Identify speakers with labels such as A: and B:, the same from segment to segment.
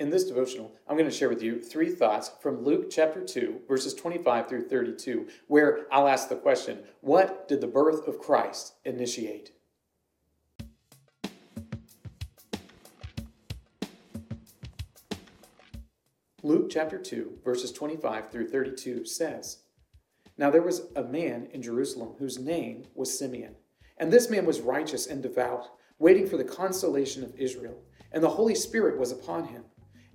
A: In this devotional, I'm going to share with you three thoughts from Luke chapter 2, verses 25 through 32, where I'll ask the question What did the birth of Christ initiate? Luke chapter 2, verses 25 through 32 says, Now there was a man in Jerusalem whose name was Simeon, and this man was righteous and devout, waiting for the consolation of Israel, and the Holy Spirit was upon him.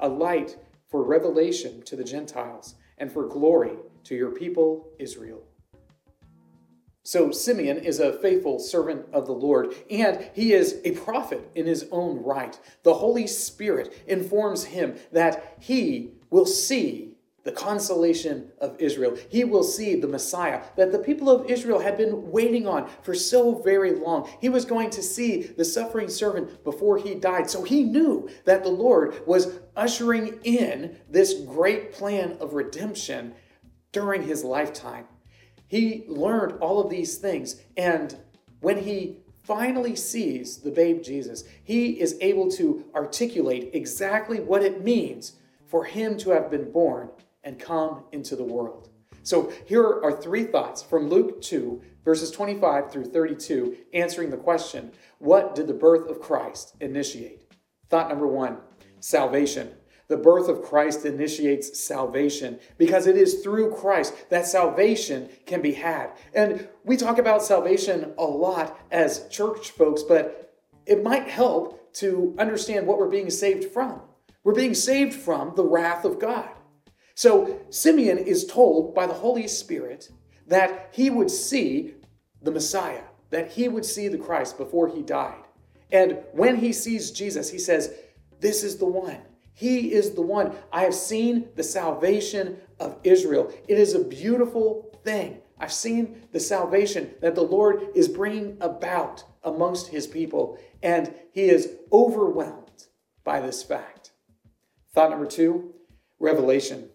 A: a light for revelation to the Gentiles, and for glory to your people Israel. So, Simeon is a faithful servant of the Lord, and he is a prophet in his own right. The Holy Spirit informs him that he will see the consolation of Israel. He will see the Messiah that the people of Israel had been waiting on for so very long. He was going to see the suffering servant before he died. So he knew that the Lord was ushering in this great plan of redemption during his lifetime. He learned all of these things, and when he finally sees the babe Jesus, he is able to articulate exactly what it means for him to have been born and come into the world. So here are three thoughts from Luke 2, verses 25 through 32, answering the question What did the birth of Christ initiate? Thought number one salvation. The birth of Christ initiates salvation because it is through Christ that salvation can be had. And we talk about salvation a lot as church folks, but it might help to understand what we're being saved from. We're being saved from the wrath of God. So Simeon is told by the Holy Spirit that he would see the Messiah, that he would see the Christ before he died. And when he sees Jesus, he says, This is the one. He is the one. I have seen the salvation of Israel. It is a beautiful thing. I've seen the salvation that the Lord is bringing about amongst his people, and he is overwhelmed by this fact. Thought number two revelation.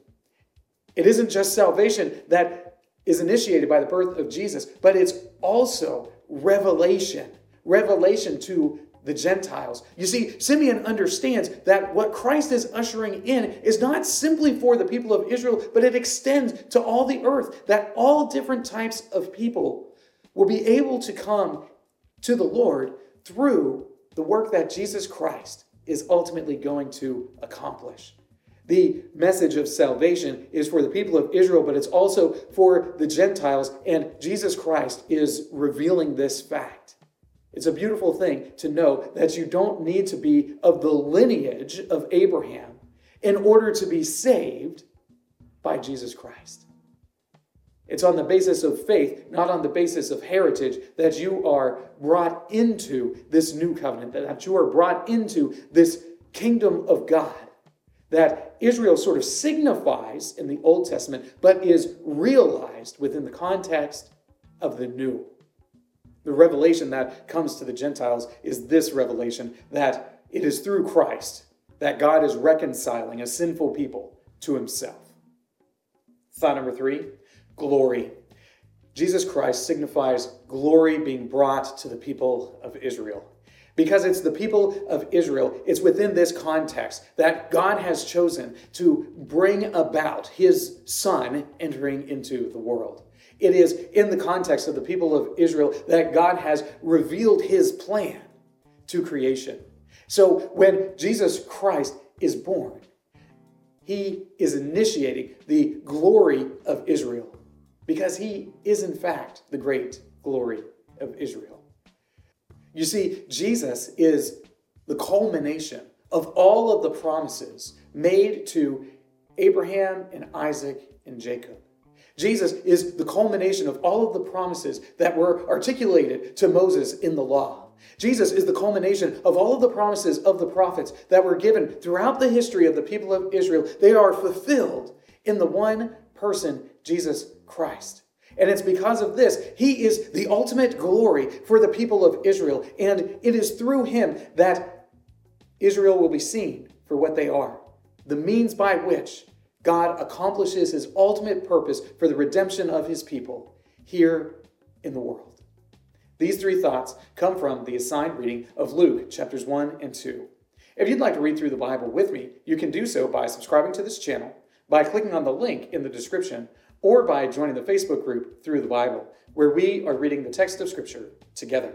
A: It isn't just salvation that is initiated by the birth of Jesus, but it's also revelation. Revelation to the Gentiles. You see, Simeon understands that what Christ is ushering in is not simply for the people of Israel, but it extends to all the earth, that all different types of people will be able to come to the Lord through the work that Jesus Christ is ultimately going to accomplish. The message of salvation is for the people of Israel, but it's also for the Gentiles, and Jesus Christ is revealing this fact. It's a beautiful thing to know that you don't need to be of the lineage of Abraham in order to be saved by Jesus Christ. It's on the basis of faith, not on the basis of heritage, that you are brought into this new covenant, that you are brought into this kingdom of God that Israel sort of signifies in the Old Testament, but is realized within the context of the New. The revelation that comes to the Gentiles is this revelation that it is through Christ that God is reconciling a sinful people to himself. Thought number three glory. Jesus Christ signifies glory being brought to the people of Israel. Because it's the people of Israel, it's within this context that God has chosen to bring about his son entering into the world. It is in the context of the people of Israel that God has revealed his plan to creation. So when Jesus Christ is born, he is initiating the glory of Israel because he is, in fact, the great glory of Israel. You see, Jesus is the culmination of all of the promises made to Abraham and Isaac and Jacob. Jesus is the culmination of all of the promises that were articulated to Moses in the law. Jesus is the culmination of all of the promises of the prophets that were given throughout the history of the people of Israel. They are fulfilled in the one person, Jesus Christ. And it's because of this, he is the ultimate glory for the people of Israel. And it is through him that Israel will be seen for what they are the means by which God accomplishes his ultimate purpose for the redemption of his people here in the world. These three thoughts come from the assigned reading of Luke chapters 1 and 2. If you'd like to read through the Bible with me, you can do so by subscribing to this channel, by clicking on the link in the description, or by joining the Facebook group Through the Bible, where we are reading the text of Scripture together.